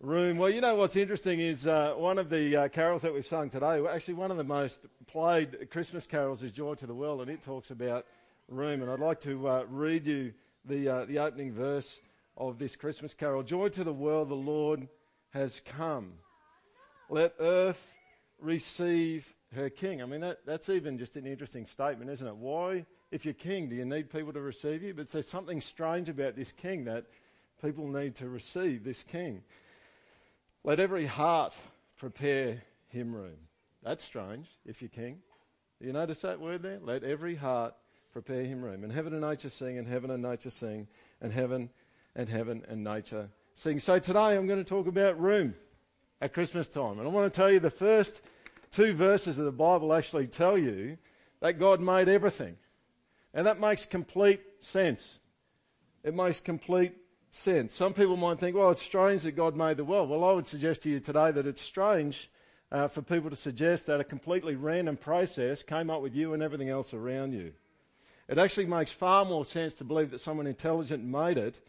room. Well, you know what's interesting is uh, one of the uh, carols that we've sung today, actually one of the most played Christmas carols is Joy to the World, and it talks about room. And I'd like to uh, read you the, uh, the opening verse of this Christmas carol. Joy to the world, the Lord has come. Let earth receive her king. I mean, that, that's even just an interesting statement, isn't it? Why, if you're king, do you need people to receive you? But there's something strange about this king that people need to receive this king. Let every heart prepare him room. That's strange if you're king. You notice that word there? Let every heart prepare him room. And heaven and nature sing, and heaven and nature sing, and heaven and heaven and nature sing. So today I'm going to talk about room at Christmas time. And I want to tell you the first two verses of the Bible actually tell you that God made everything. And that makes complete sense. It makes complete sense. Some people might think, well, it's strange that God made the world. Well, I would suggest to you today that it's strange uh, for people to suggest that a completely random process came up with you and everything else around you. It actually makes far more sense to believe that someone intelligent made it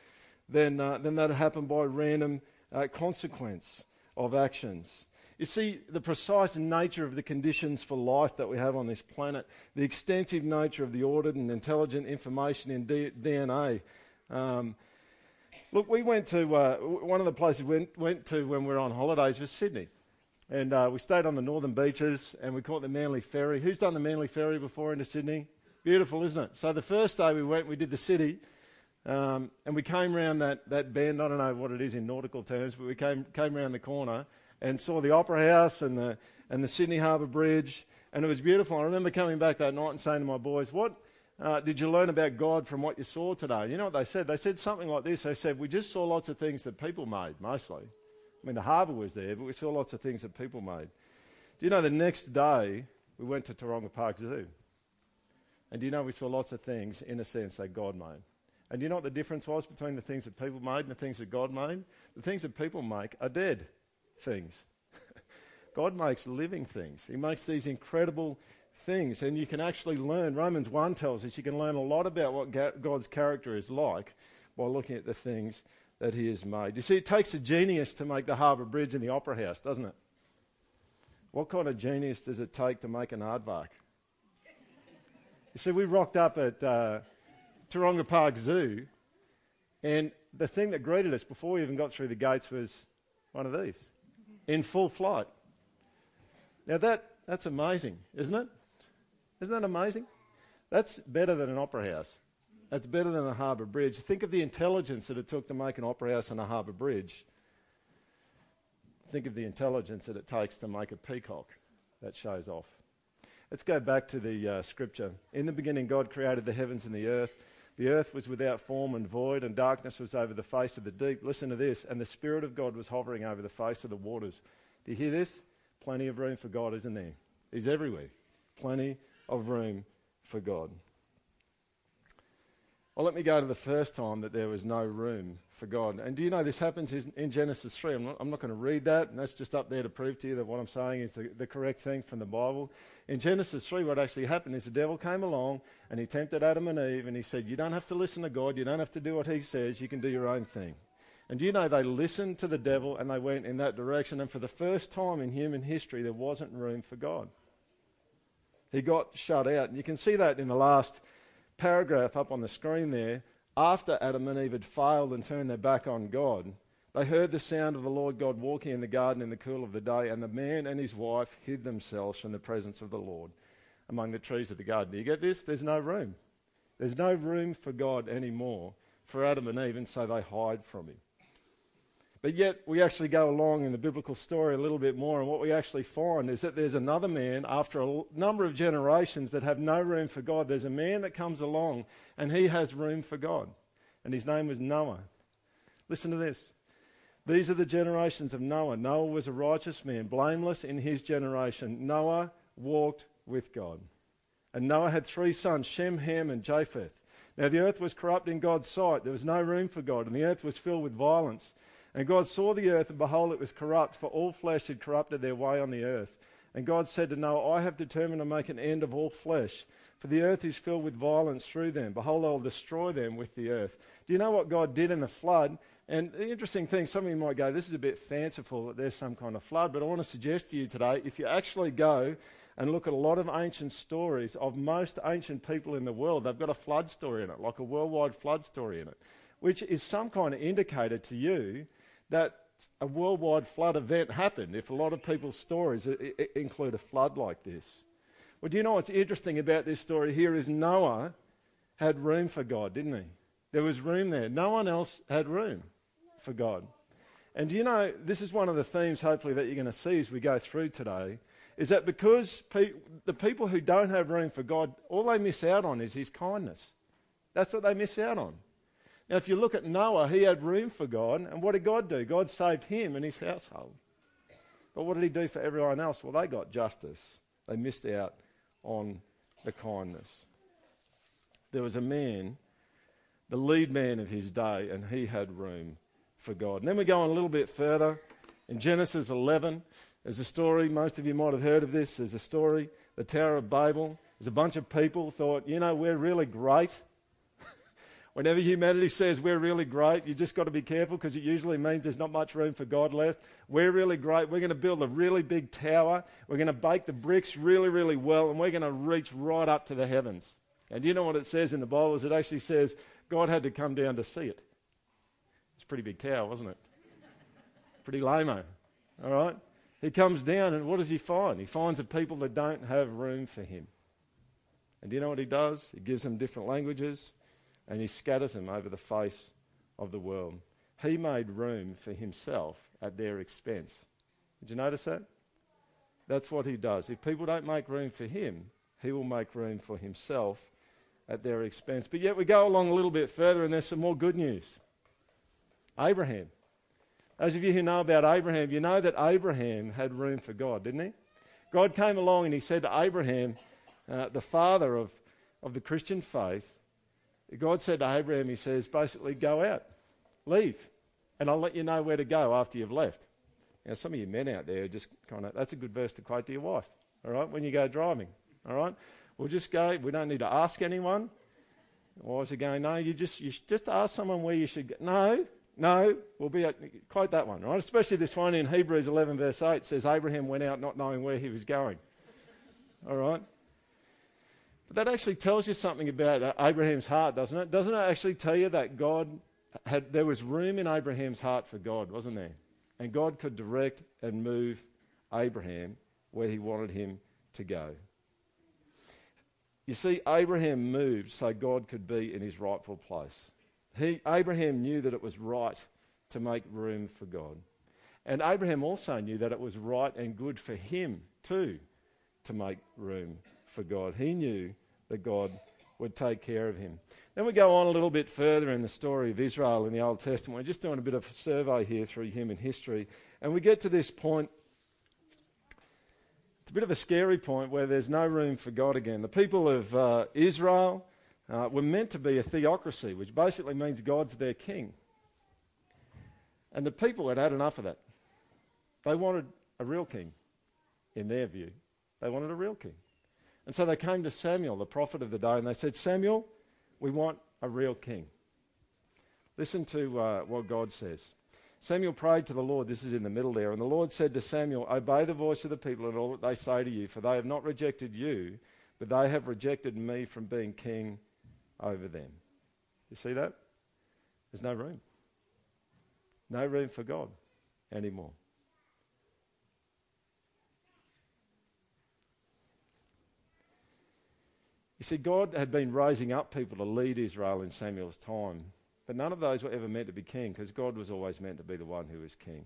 than, uh, than that it happened by random uh, consequence of actions. You see, the precise nature of the conditions for life that we have on this planet, the extensive nature of the ordered and intelligent information in D- DNA, um, Look, we went to uh, one of the places we went, went, to when we were on holidays was Sydney. And uh, we stayed on the northern beaches and we caught the Manly Ferry. Who's done the Manly Ferry before into Sydney? Beautiful, isn't it? So the first day we went, we did the city um, and we came around that, that bend. I don't know what it is in nautical terms, but we came, came around the corner and saw the Opera House and the, and the Sydney Harbour Bridge. And it was beautiful. I remember coming back that night and saying to my boys, what, uh, did you learn about God from what you saw today? You know what they said? They said something like this. They said, We just saw lots of things that people made, mostly. I mean, the harbour was there, but we saw lots of things that people made. Do you know the next day we went to Taronga Park Zoo? And do you know we saw lots of things, in a sense, that God made? And do you know what the difference was between the things that people made and the things that God made? The things that people make are dead things. God makes living things. He makes these incredible things. And you can actually learn, Romans 1 tells us you can learn a lot about what God's character is like by looking at the things that He has made. You see, it takes a genius to make the Harbour Bridge and the Opera House, doesn't it? What kind of genius does it take to make an aardvark? You see, we rocked up at uh, Taronga Park Zoo, and the thing that greeted us before we even got through the gates was one of these in full flight. Now, that, that's amazing, isn't it? Isn't that amazing? That's better than an opera house. That's better than a harbour bridge. Think of the intelligence that it took to make an opera house and a harbour bridge. Think of the intelligence that it takes to make a peacock that shows off. Let's go back to the uh, scripture. In the beginning, God created the heavens and the earth. The earth was without form and void, and darkness was over the face of the deep. Listen to this. And the Spirit of God was hovering over the face of the waters. Do you hear this? Plenty of room for God, isn't there? He's everywhere. Plenty of room for God. Well, let me go to the first time that there was no room for God. And do you know this happens in Genesis 3? I'm not, I'm not going to read that, and that's just up there to prove to you that what I'm saying is the, the correct thing from the Bible. In Genesis 3, what actually happened is the devil came along and he tempted Adam and Eve, and he said, You don't have to listen to God, you don't have to do what he says, you can do your own thing. And do you know they listened to the devil and they went in that direction, and for the first time in human history, there wasn't room for God. He got shut out. And you can see that in the last paragraph up on the screen there. After Adam and Eve had failed and turned their back on God, they heard the sound of the Lord God walking in the garden in the cool of the day, and the man and his wife hid themselves from the presence of the Lord among the trees of the garden. Do you get this? There's no room. There's no room for God anymore for Adam and Eve, and so they hide from him. But yet, we actually go along in the biblical story a little bit more, and what we actually find is that there's another man, after a number of generations that have no room for God, there's a man that comes along and he has room for God. And his name was Noah. Listen to this. These are the generations of Noah. Noah was a righteous man, blameless in his generation. Noah walked with God. And Noah had three sons, Shem, Ham, and Japheth. Now the earth was corrupt in God's sight. There was no room for God, and the earth was filled with violence. And God saw the earth, and behold, it was corrupt, for all flesh had corrupted their way on the earth. And God said to Noah, I have determined to make an end of all flesh, for the earth is filled with violence through them. Behold, I will destroy them with the earth. Do you know what God did in the flood? And the interesting thing, some of you might go, this is a bit fanciful that there's some kind of flood, but I want to suggest to you today if you actually go and look at a lot of ancient stories of most ancient people in the world, they've got a flood story in it, like a worldwide flood story in it, which is some kind of indicator to you that a worldwide flood event happened if a lot of people's stories include a flood like this. Well, do you know what's interesting about this story here is Noah had room for God, didn't he? There was room there. No one else had room for God. And do you know, this is one of the themes, hopefully, that you're going to see as we go through today, is that because pe- the people who don't have room for God, all they miss out on is His kindness. That's what they miss out on. Now, if you look at Noah, he had room for God, and what did God do? God saved him and his household. But what did he do for everyone else? Well, they got justice. They missed out on the kindness. There was a man, the lead man of his day, and he had room for God. And then we go on a little bit further. In Genesis 11, there's a story, most of you might have heard of this. There's a story, the Tower of Babel. There's a bunch of people thought, you know, we're really great. Whenever humanity says we're really great, you just got to be careful because it usually means there's not much room for God left. We're really great. We're going to build a really big tower. We're going to bake the bricks really, really well, and we're going to reach right up to the heavens. And do you know what it says in the Bible? Is it actually says God had to come down to see it. It's a pretty big tower, wasn't it? Pretty lame All right? He comes down, and what does he find? He finds the people that don't have room for him. And do you know what he does? He gives them different languages and he scatters them over the face of the world. He made room for himself at their expense. Did you notice that? That's what he does. If people don't make room for him, he will make room for himself at their expense. But yet we go along a little bit further and there's some more good news. Abraham. Those of you who know about Abraham, you know that Abraham had room for God, didn't he? God came along and he said to Abraham, uh, the father of, of the Christian faith, God said to Abraham, He says, basically, go out, leave, and I'll let you know where to go after you've left. Now, some of you men out there just kind of, that's a good verse to quote to your wife, all right, when you go driving, all right? We'll just go, we don't need to ask anyone. Wives are going, no, you just, you just ask someone where you should go. No, no, we'll be at, quote that one, right? Especially this one in Hebrews 11, verse 8 says, Abraham went out not knowing where he was going. All right? But that actually tells you something about Abraham's heart, doesn't it? Doesn't it actually tell you that God had, there was room in Abraham's heart for God, wasn't there? And God could direct and move Abraham where he wanted him to go. You see, Abraham moved so God could be in his rightful place. He, Abraham knew that it was right to make room for God. And Abraham also knew that it was right and good for him too to make room for God. He knew that God would take care of him. Then we go on a little bit further in the story of Israel in the Old Testament. We're just doing a bit of a survey here through human history. And we get to this point. It's a bit of a scary point where there's no room for God again. The people of uh, Israel uh, were meant to be a theocracy, which basically means God's their king. And the people had had enough of that. They wanted a real king, in their view. They wanted a real king. And so they came to Samuel, the prophet of the day, and they said, Samuel, we want a real king. Listen to uh, what God says. Samuel prayed to the Lord. This is in the middle there. And the Lord said to Samuel, Obey the voice of the people and all that they say to you, for they have not rejected you, but they have rejected me from being king over them. You see that? There's no room. No room for God anymore. You see, God had been raising up people to lead Israel in Samuel's time, but none of those were ever meant to be king because God was always meant to be the one who was king.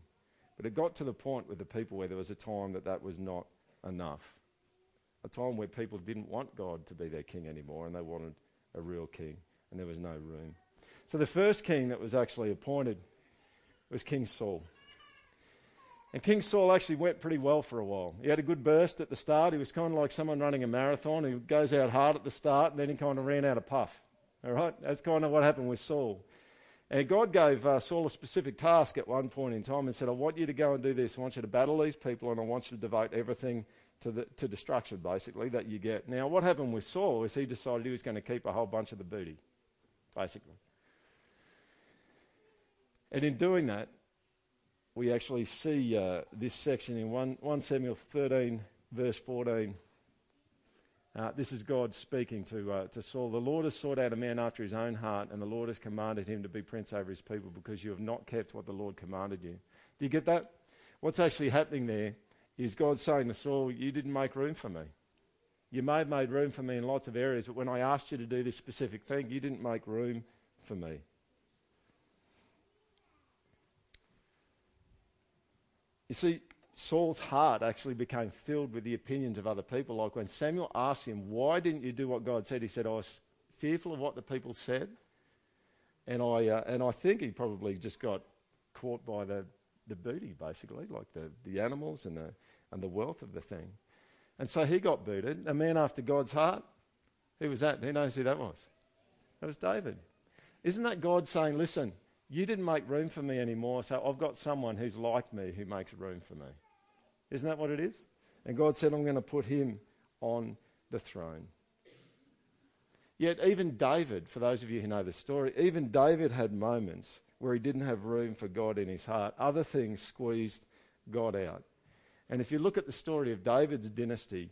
But it got to the point with the people where there was a time that that was not enough. A time where people didn't want God to be their king anymore and they wanted a real king, and there was no room. So the first king that was actually appointed was King Saul. And King Saul actually went pretty well for a while. He had a good burst at the start. He was kind of like someone running a marathon. He goes out hard at the start and then he kind of ran out of puff. All right? That's kind of what happened with Saul. And God gave uh, Saul a specific task at one point in time and said, I want you to go and do this. I want you to battle these people and I want you to devote everything to, the, to destruction, basically, that you get. Now, what happened with Saul is he decided he was going to keep a whole bunch of the booty, basically. And in doing that, we actually see uh, this section in 1, 1 Samuel 13, verse 14. Uh, this is God speaking to, uh, to Saul. The Lord has sought out a man after his own heart, and the Lord has commanded him to be prince over his people because you have not kept what the Lord commanded you. Do you get that? What's actually happening there is God saying to Saul, You didn't make room for me. You may have made room for me in lots of areas, but when I asked you to do this specific thing, you didn't make room for me. You see, Saul's heart actually became filled with the opinions of other people. Like when Samuel asked him, Why didn't you do what God said? He said, I was fearful of what the people said. And I, uh, and I think he probably just got caught by the, the booty, basically, like the, the animals and the, and the wealth of the thing. And so he got booted. A man after God's heart. Who was that? Who knows who that was? That was David. Isn't that God saying, Listen, you didn't make room for me anymore, so I've got someone who's like me who makes room for me? Isn't that what it is? And God said, I'm going to put him on the throne. Yet, even David, for those of you who know the story, even David had moments where he didn't have room for God in his heart. Other things squeezed God out. And if you look at the story of David's dynasty,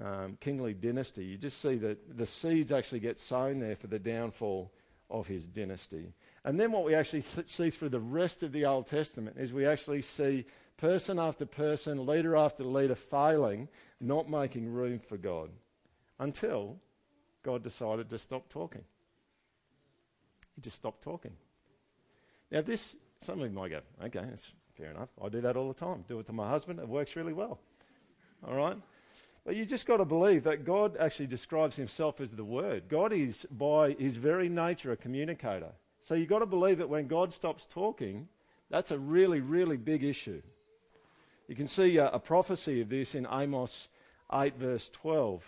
um, kingly dynasty, you just see that the seeds actually get sown there for the downfall of his dynasty. And then what we actually see through the rest of the Old Testament is we actually see person after person, leader after leader failing, not making room for God until God decided to stop talking. He just stopped talking. Now, this, some of you might go, okay, that's fair enough. I do that all the time. Do it to my husband, it works really well. All right? But you just got to believe that God actually describes himself as the Word. God is, by his very nature, a communicator. So you've got to believe that when God stops talking, that's a really, really big issue. You can see a, a prophecy of this in Amos 8, verse 12,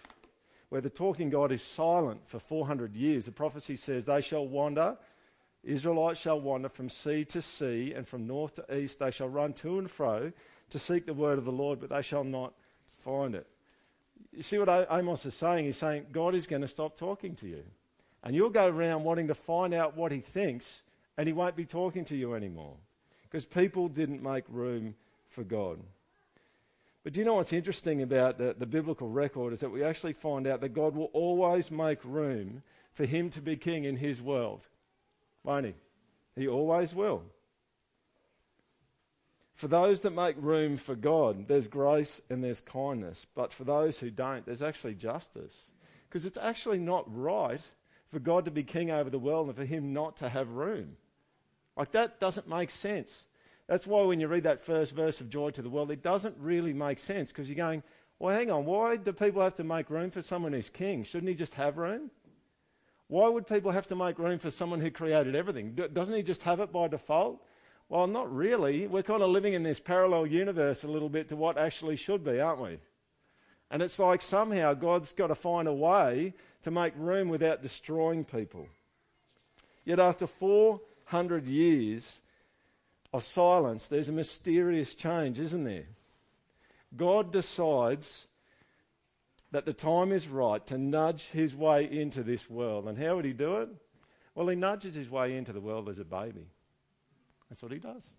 where the talking God is silent for 400 years. The prophecy says, They shall wander, Israelites shall wander from sea to sea, and from north to east they shall run to and fro to seek the word of the Lord, but they shall not find it. You see what Amos is saying? He's saying God is going to stop talking to you. And you'll go around wanting to find out what he thinks, and he won't be talking to you anymore. Because people didn't make room for God. But do you know what's interesting about the, the, biblical record is that we actually find out that God will always make room for him to be king in his world. Won't he? He always will. For those that make room for God, there's grace and there's kindness. But for those who don't, there's actually justice. Because it's actually not right for God to be king over the world and for him not to have room. Like that doesn't make sense. That's why when you read that first verse of Joy to the World, it doesn't really make sense because you're going, well, hang on, why do people have to make room for someone who's king? Shouldn't he just have room? Why would people have to make room for someone who created everything? Doesn't he just have it by default? Well, not really. We're kind of living in this parallel universe a little bit to what actually should be, aren't we? And it's like somehow God's got to find a way to make room without destroying people. Yet after 400 years, of silence, there's a mysterious change, isn't there? God decides that the time is right to nudge his way into this world. And how would he do it? Well, he nudges his way into the world as a baby. That's what he does.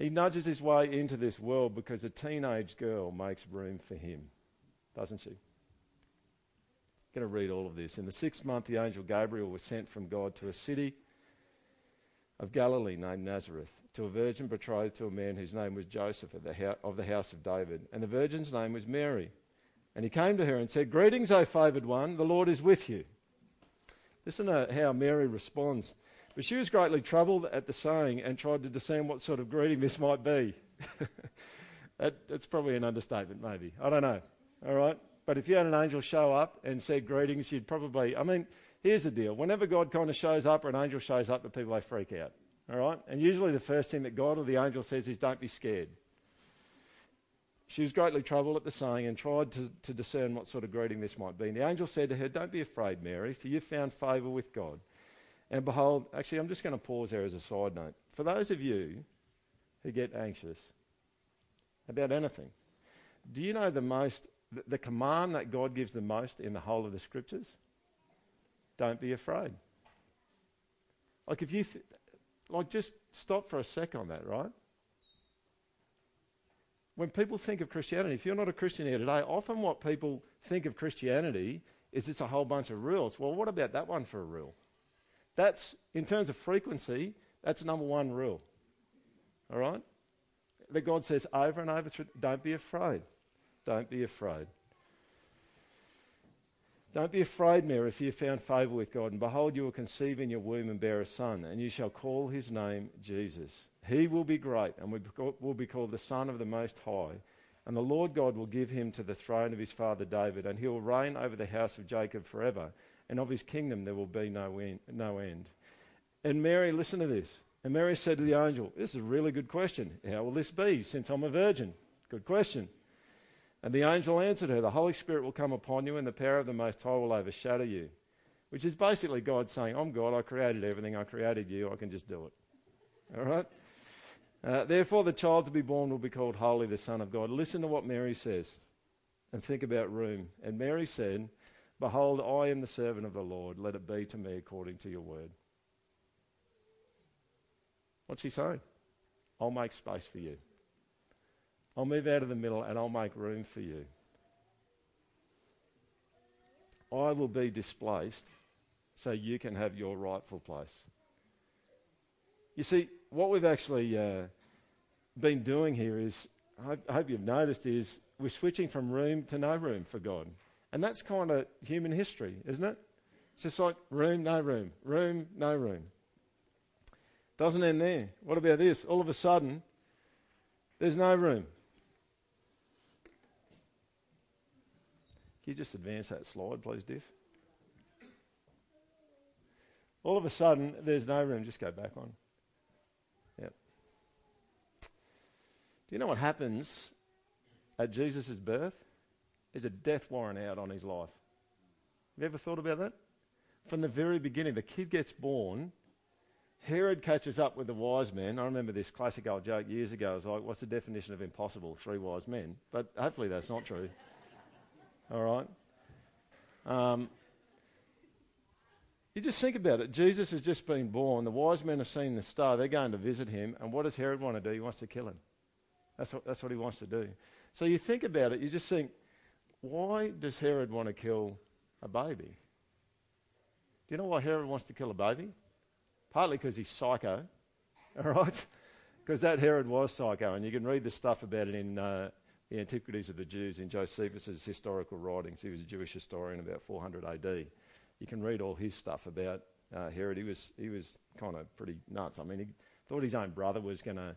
He nudges his way into this world because a teenage girl makes room for him, doesn't she? I'm going to read all of this. In the sixth month, the angel Gabriel was sent from God to a city of Galilee named Nazareth, to a virgin betrothed to a man whose name was Joseph of the, house of David. And the virgin's name was Mary. And he came to her and said, Greetings, O favoured one, the Lord is with you. Listen to how Mary responds. But she was greatly troubled at the saying and tried to discern what sort of greeting this might be. that, that's probably an understatement, maybe. I don't know. All right? But if you had an angel show up and said greetings, you'd probably, I mean, here's the deal. Whenever God kind of shows up or an angel shows up, the people, they freak out. All right? And usually the first thing that God or the angel says is, don't be scared. She was greatly troubled at the saying and tried to, to discern what sort of greeting this might be. And the angel said to her, Don't be afraid, Mary, for you've found favour with God. And behold, actually, I'm just going to pause there as a side note. For those of you who get anxious about anything, do you know the most the, command that God gives the most in the whole of the scriptures? Don't be afraid. Like, if you, th- like, just stop for a sec on that, right? When people think of Christianity, if you're not a Christian here today, often what people think of Christianity is it's a whole bunch of rules. Well, what about that one for a rule? That's, in terms of frequency, that's number one rule. All right? That God says over and over, don't be afraid. Don't be afraid. Don't be afraid, Mary, if you found favour with God. And behold, you will conceive in your womb and bear a son, and you shall call his name Jesus. He will be great and will be called the Son of the Most High. And the Lord God will give him to the throne of his father David, and he will reign over the house of Jacob forever, and of his kingdom there will be no end. And Mary, listen to this. And Mary said to the angel, This is a really good question. How will this be, since I'm a virgin? Good question. And the angel answered her, The Holy Spirit will come upon you, and the power of the Most High will overshadow you. Which is basically God saying, I'm God, I created everything, I created you, I can just do it. All right? Uh, Therefore, the child to be born will be called Holy, the Son of God. Listen to what Mary says and think about room. And Mary said, Behold, I am the servant of the Lord. Let it be to me according to your word. What's she saying? I'll make space for you. I'll move out of the middle and I'll make room for you. I will be displaced so you can have your rightful place. You see, what we've actually uh, been doing here is, I hope you've noticed, is we're switching from room to no room for God. And that's kind of human history, isn't it? It's just like room, no room, room, no room. Doesn't end there. What about this? All of a sudden, there's no room. Can you just advance that slide, please, Diff? All of a sudden, there's no room. Just go back on. Do you know what happens at Jesus' birth? There's a death warrant out on his life. Have you ever thought about that? From the very beginning, the kid gets born. Herod catches up with the wise men. I remember this classic old joke years ago. It was like, what's the definition of impossible? Three wise men. But hopefully that's not true. All right? Um, you just think about it. Jesus has just been born. The wise men have seen the star. They're going to visit him. And what does Herod want to do? He wants to kill him. That's what, that's what he wants to do. So you think about it. You just think, why does Herod want to kill a baby? Do you know why Herod wants to kill a baby? Partly because he's psycho, all right? Because that Herod was psycho, and you can read the stuff about it in uh, the Antiquities of the Jews in Josephus' historical writings. He was a Jewish historian about 400 AD. You can read all his stuff about uh, Herod. He was, he was kind of pretty nuts. I mean, he thought his own brother was going to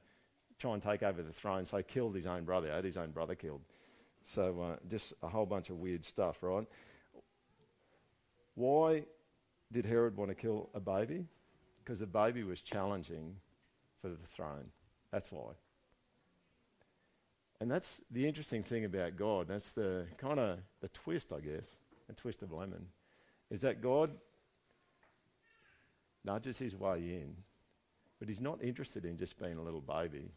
try and take over the throne, so he killed his own brother, had his own brother killed. So uh, just a whole bunch of weird stuff, right? Why did Herod want to kill a baby? Because the baby was challenging for the throne. That's why. And that's the interesting thing about God. That's the kind of the twist, I guess, a twist of lemon, is that God nudges his way in, but he's not interested in just being a little baby.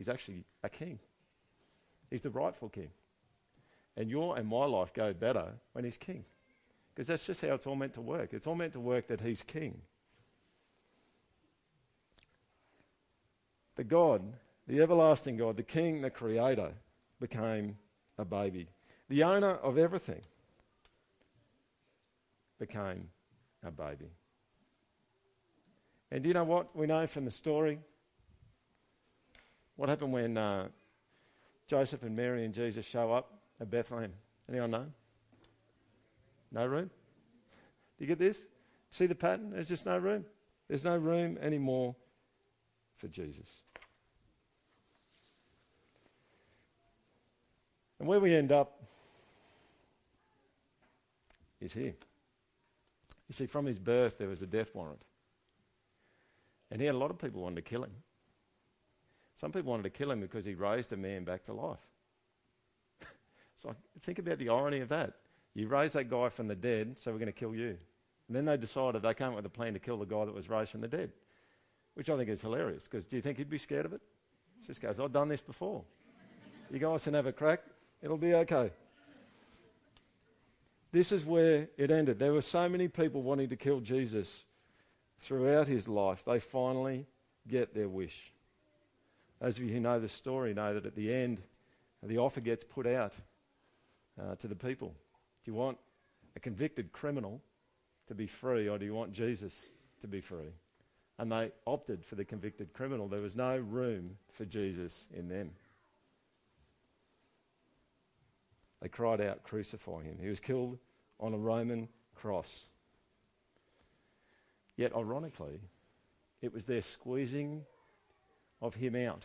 He's actually a king. He's the rightful king. And your and my life go better when he's king. Because that's just how it's all meant to work. It's all meant to work that he's king. The God the everlasting God, the King, the Creator, became a baby. The owner of everything became a baby. And do you know what we know from the story? What happened when uh, Joseph and Mary and Jesus show up at Bethlehem? Anyone know? No room? Do you get this? See the pattern? There's just no room. There's no room anymore for Jesus. And where we end up is here. You see, from his birth, there was a death warrant. And he had a lot of people wanting to kill him. Some people wanted to kill him because he raised a man back to life. so think about the irony of that. You raise that guy from the dead, so we're going to kill you. And then they decided they came up with a plan to kill the guy that was raised from the dead, which I think is hilarious because do you think he'd be scared of it? He just goes, I've done this before. You guys can have a crack. It'll be okay. This is where it ended. There were so many people wanting to kill Jesus throughout his life, they finally get their wish. Those of you who know the story know that at the end, the offer gets put out uh, to the people. Do you want a convicted criminal to be free, or do you want Jesus to be free? And they opted for the convicted criminal. There was no room for Jesus in them. They cried out, Crucify him. He was killed on a Roman cross. Yet, ironically, it was their squeezing of him out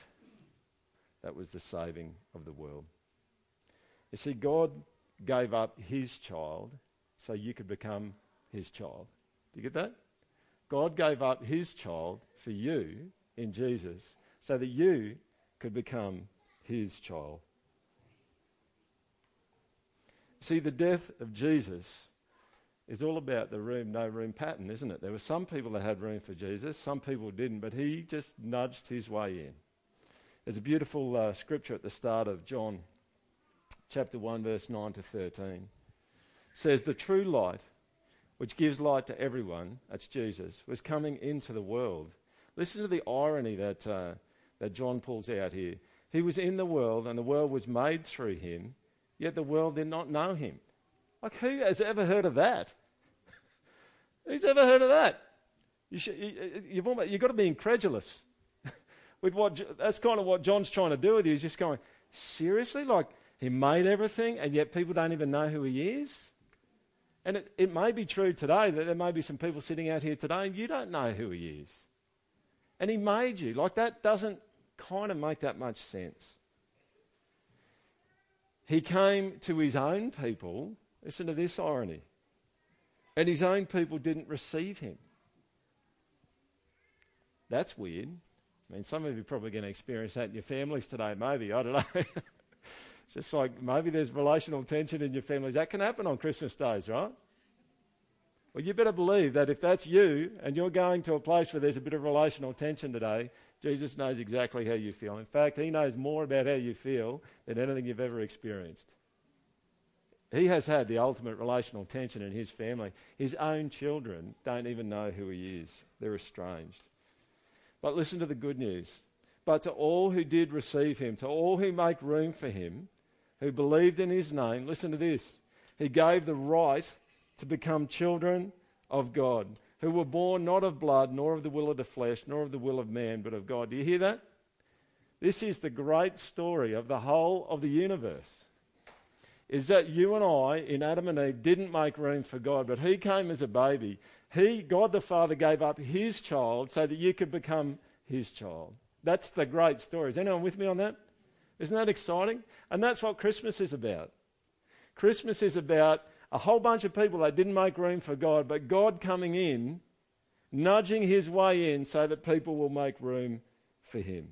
that was the saving of the world. You see, God gave up his child so you could become his child. Do you get that? God gave up his child for you in Jesus so that you could become his child. See, the death of Jesus is all about the room, no room pattern, isn't it? There were some people that had room for Jesus, some people didn't, but he just nudged his way in. There's a beautiful uh, scripture at the start of John chapter 1, verse 9 to 13. It says, The true light, which gives light to everyone, that's Jesus, was coming into the world. Listen to the irony that, uh, that John pulls out here. He was in the world, and the world was made through him, yet the world did not know him. Like, who has ever heard of that? Who's ever heard of that? You should, you, you've, almost, you've got to be incredulous with what that's kind of what John's trying to do with you. He's just going, seriously, like he made everything, and yet people don't even know who he is. And it, it may be true today that there may be some people sitting out here today and you don't know who he is. And he made you. Like that doesn't kind of make that much sense. He came to his own people. Listen to this irony. And his own people didn't receive him. That's weird. I mean, some of you are probably going to experience that in your families today, maybe. I don't know. it's just like maybe there's relational tension in your families. That can happen on Christmas days, right? Well, you better believe that if that's you and you're going to a place where there's a bit of relational tension today, Jesus knows exactly how you feel. In fact, He knows more about how you feel than anything you've ever experienced. He has had the ultimate relational tension in His family. His own children don't even know who He is, they're estranged. But listen to the good news. But to all who did receive him, to all who make room for him, who believed in his name, listen to this. He gave the right to become children of God, who were born not of blood, nor of the will of the flesh, nor of the will of man, but of God. Do you hear that? This is the great story of the whole of the universe. Is that you and I in Adam and Eve didn't make room for God, but He came as a baby he, God the Father, gave up his child so that you could become his child. That's the great story. Is anyone with me on that? Isn't that exciting? And that's what Christmas is about. Christmas is about a whole bunch of people that didn't make room for God, but God coming in, nudging his way in so that people will make room for him.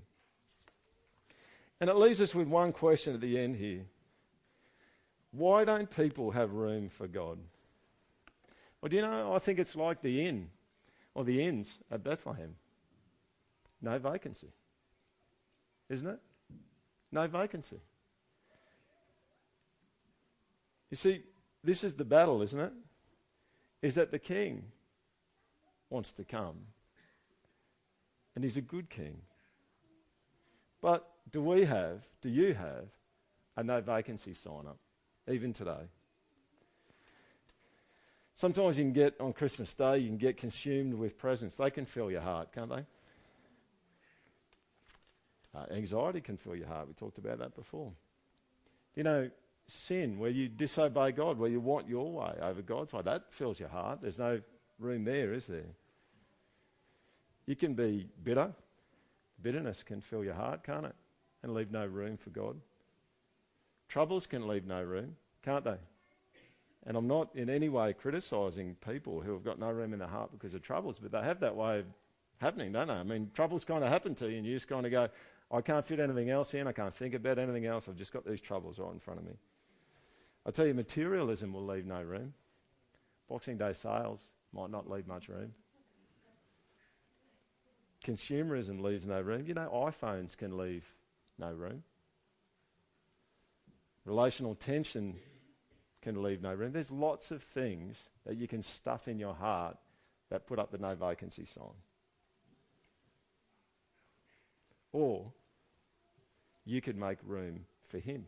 And it leaves us with one question at the end here. Why don't people have room for God? Well, do you know, I think it's like the inn or the inns at Bethlehem. No vacancy. Isn't it? No vacancy. You see, this is the battle, isn't it? Is that the king wants to come. And he's a good king. But do we have, do you have, a no vacancy sign up, even today? Sometimes you can get, on Christmas Day, you can get consumed with presents. They can fill your heart, can't they? Uh, anxiety can fill your heart. We talked about that before. You know, sin, where you disobey God, where you want your way over God's way, that fills your heart. There's no room there, is there? You can be bitter. Bitterness can fill your heart, can't it? And leave no room for God. Troubles can leave no room, can't they? And I'm not in any way criticising people who have got no room in their heart because of troubles, but they have that way of happening, don't they? I mean, troubles kind of happen to you, and you just kind of go, I can't fit anything else in, I can't think about anything else, I've just got these troubles right in front of me. I tell you, materialism will leave no room. Boxing Day sales might not leave much room. Consumerism leaves no room. You know, iPhones can leave no room. Relational tension can leave no room. There's lots of things that you can stuff in your heart that put up the no vacancy sign. Or you could make room for him.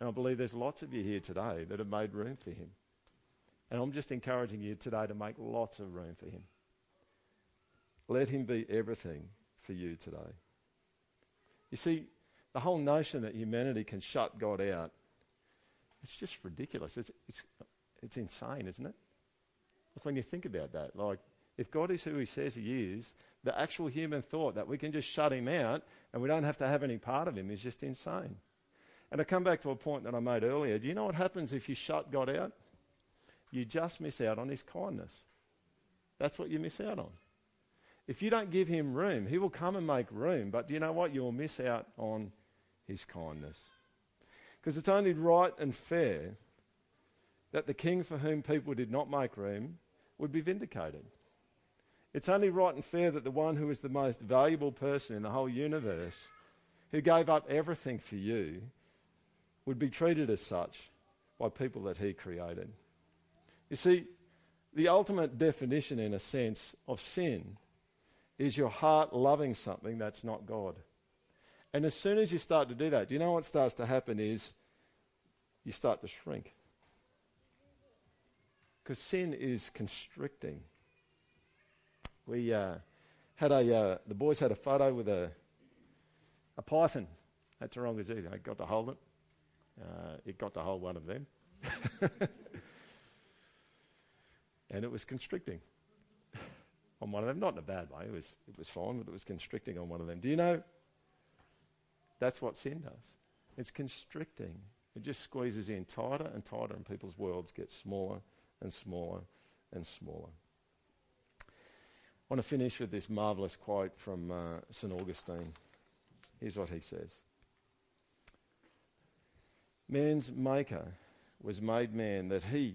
And I believe there's lots of you here today that have made room for him. And I'm just encouraging you today to make lots of room for him. Let him be everything for you today. You see, the whole notion that humanity can shut God out, it's just ridiculous. It's, it's, it's insane, isn't it? When you think about that, like, if God is who he says he is, the actual human thought that we can just shut him out and we don't have to have any part of him is just insane. And I come back to a point that I made earlier. Do you know what happens if you shut God out? You just miss out on his kindness. That's what you miss out on. If you don't give him room, he will come and make room, but do you know what? You will miss out on his kindness. Because it's only right and fair that the king for whom people did not make room would be vindicated. It's only right and fair that the one who is the most valuable person in the whole universe, who gave up everything for you, would be treated as such by people that he created. You see, the ultimate definition, in a sense, of sin is your heart loving something that's not God. And as soon as you start to do that, do you know what starts to happen is you start to shrink. Because sin is constricting. We uh, had a, uh, the boys had a photo with a, a python at Taronga Zoo. They got to hold it. Uh, it got to hold one of them. and it was constricting on one of them. Not in a bad way. It was, it was fine, but it was constricting on one of them. Do you know? That's what sin does. It's constricting. It just squeezes in tighter and tighter, and people's worlds get smaller and smaller and smaller. I want to finish with this marvellous quote from uh, St. Augustine. Here's what he says Man's maker was made man that he,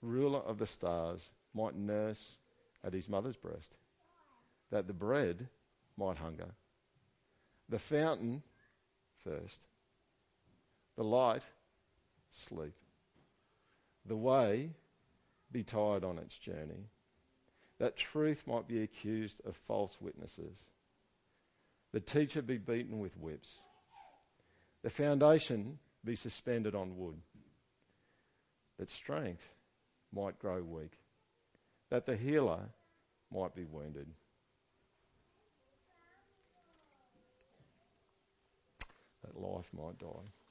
ruler of the stars, might nurse at his mother's breast, that the bread might hunger, the fountain thirst, the light sleep, the way be tired on its journey, that truth might be accused of false witnesses, the teacher be beaten with whips, the foundation be suspended on wood, that strength might grow weak. That the healer might be wounded. Life might die.